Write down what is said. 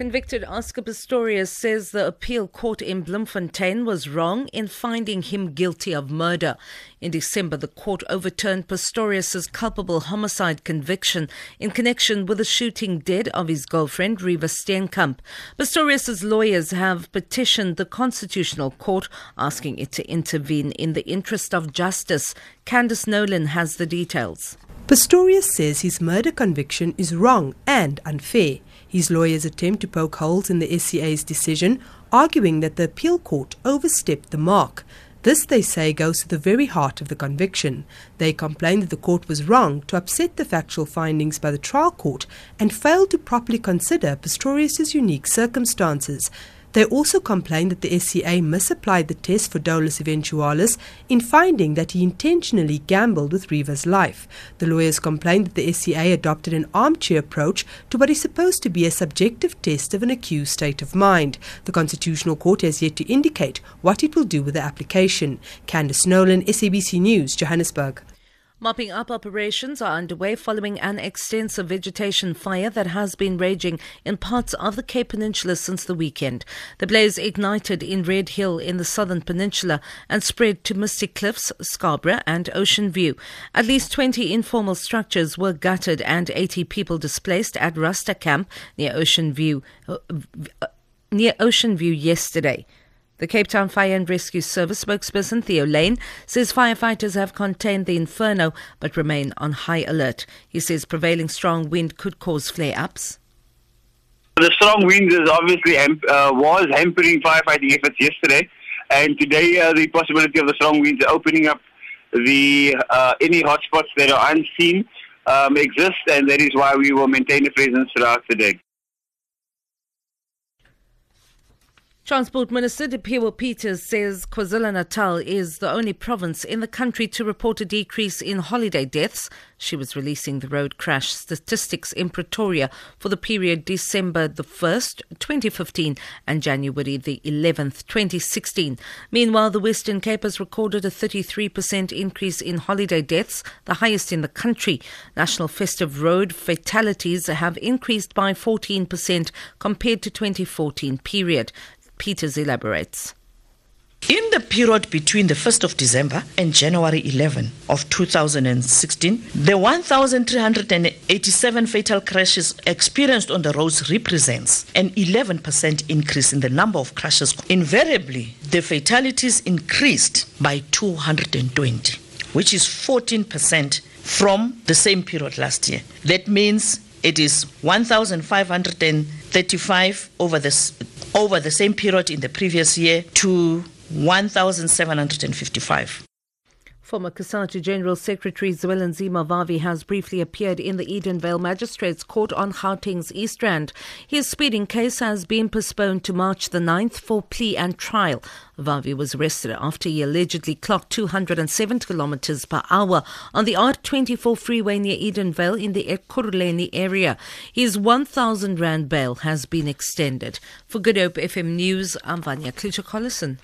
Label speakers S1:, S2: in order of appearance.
S1: Convicted Oscar Pistorius says the appeal court in Bloemfontein was wrong in finding him guilty of murder. In December, the court overturned Pistorius's culpable homicide conviction in connection with the shooting dead of his girlfriend, Reeva Steenkamp. Pistorius's lawyers have petitioned the Constitutional Court asking it to intervene in the interest of justice. Candice Nolan has the details.
S2: Pistorius says his murder conviction is wrong and unfair. His lawyers attempt to poke holes in the SCA's decision, arguing that the appeal court overstepped the mark. This, they say, goes to the very heart of the conviction. They complain that the court was wrong to upset the factual findings by the trial court and failed to properly consider Pistorius's unique circumstances. They also complained that the SCA misapplied the test for dolus eventualis in finding that he intentionally gambled with Reeva's life. The lawyers complained that the SCA adopted an armchair approach to what is supposed to be a subjective test of an accused state of mind. The Constitutional Court has yet to indicate what it will do with the application. Candice Nolan, SABC News, Johannesburg.
S1: Mopping up operations are underway following an extensive vegetation fire that has been raging in parts of the Cape Peninsula since the weekend. The blaze ignited in Red Hill in the southern peninsula and spread to Misty Cliffs, Scarborough, and Ocean View. At least 20 informal structures were gutted and 80 people displaced at Rasta Camp near Ocean View, uh, near Ocean View yesterday. The Cape Town Fire and Rescue Service spokesperson Theo Layne says firefighters have contained the inferno but remain on high alert. He says prevailing strong wind could cause flare ups.
S3: The strong wind is obviously uh, was hampering firefighting efforts yesterday, and today uh, the possibility of the strong winds opening up the uh, any hotspots that are unseen um, exist, and that is why we will maintain a presence throughout the day.
S1: Transport Minister Dipuo Peters says KwaZulu-Natal is the only province in the country to report a decrease in holiday deaths. She was releasing the road crash statistics in Pretoria for the period December the 1st, 2015 and January the 11th, 2016. Meanwhile, the Western Cape has recorded a 33% increase in holiday deaths, the highest in the country. National Festive Road fatalities have increased by 14% compared to 2014 period. Peters elaborates.
S4: In the period between the 1st of December and January 11 of 2016, the 1,387 fatal crashes experienced on the roads represents an 11% increase in the number of crashes. Invariably, the fatalities increased by 220, which is 14% from the same period last year. That means it is 1,535 over the, over the same period in the previous year to 1,755.
S1: Former COSATU General Secretary Zwelinzima Vavi has briefly appeared in the Edenvale Magistrates Court on Gauteng's East Rand. His speeding case has been postponed to March the 9th for plea and trial. Vavi was arrested after he allegedly clocked 207 kilometers per hour on the R24 freeway near Edenvale in the Ekurhuleni area. His 1,000 Rand bail has been extended. For Good Hope FM News, I'm Vanya Klitschko-Collison.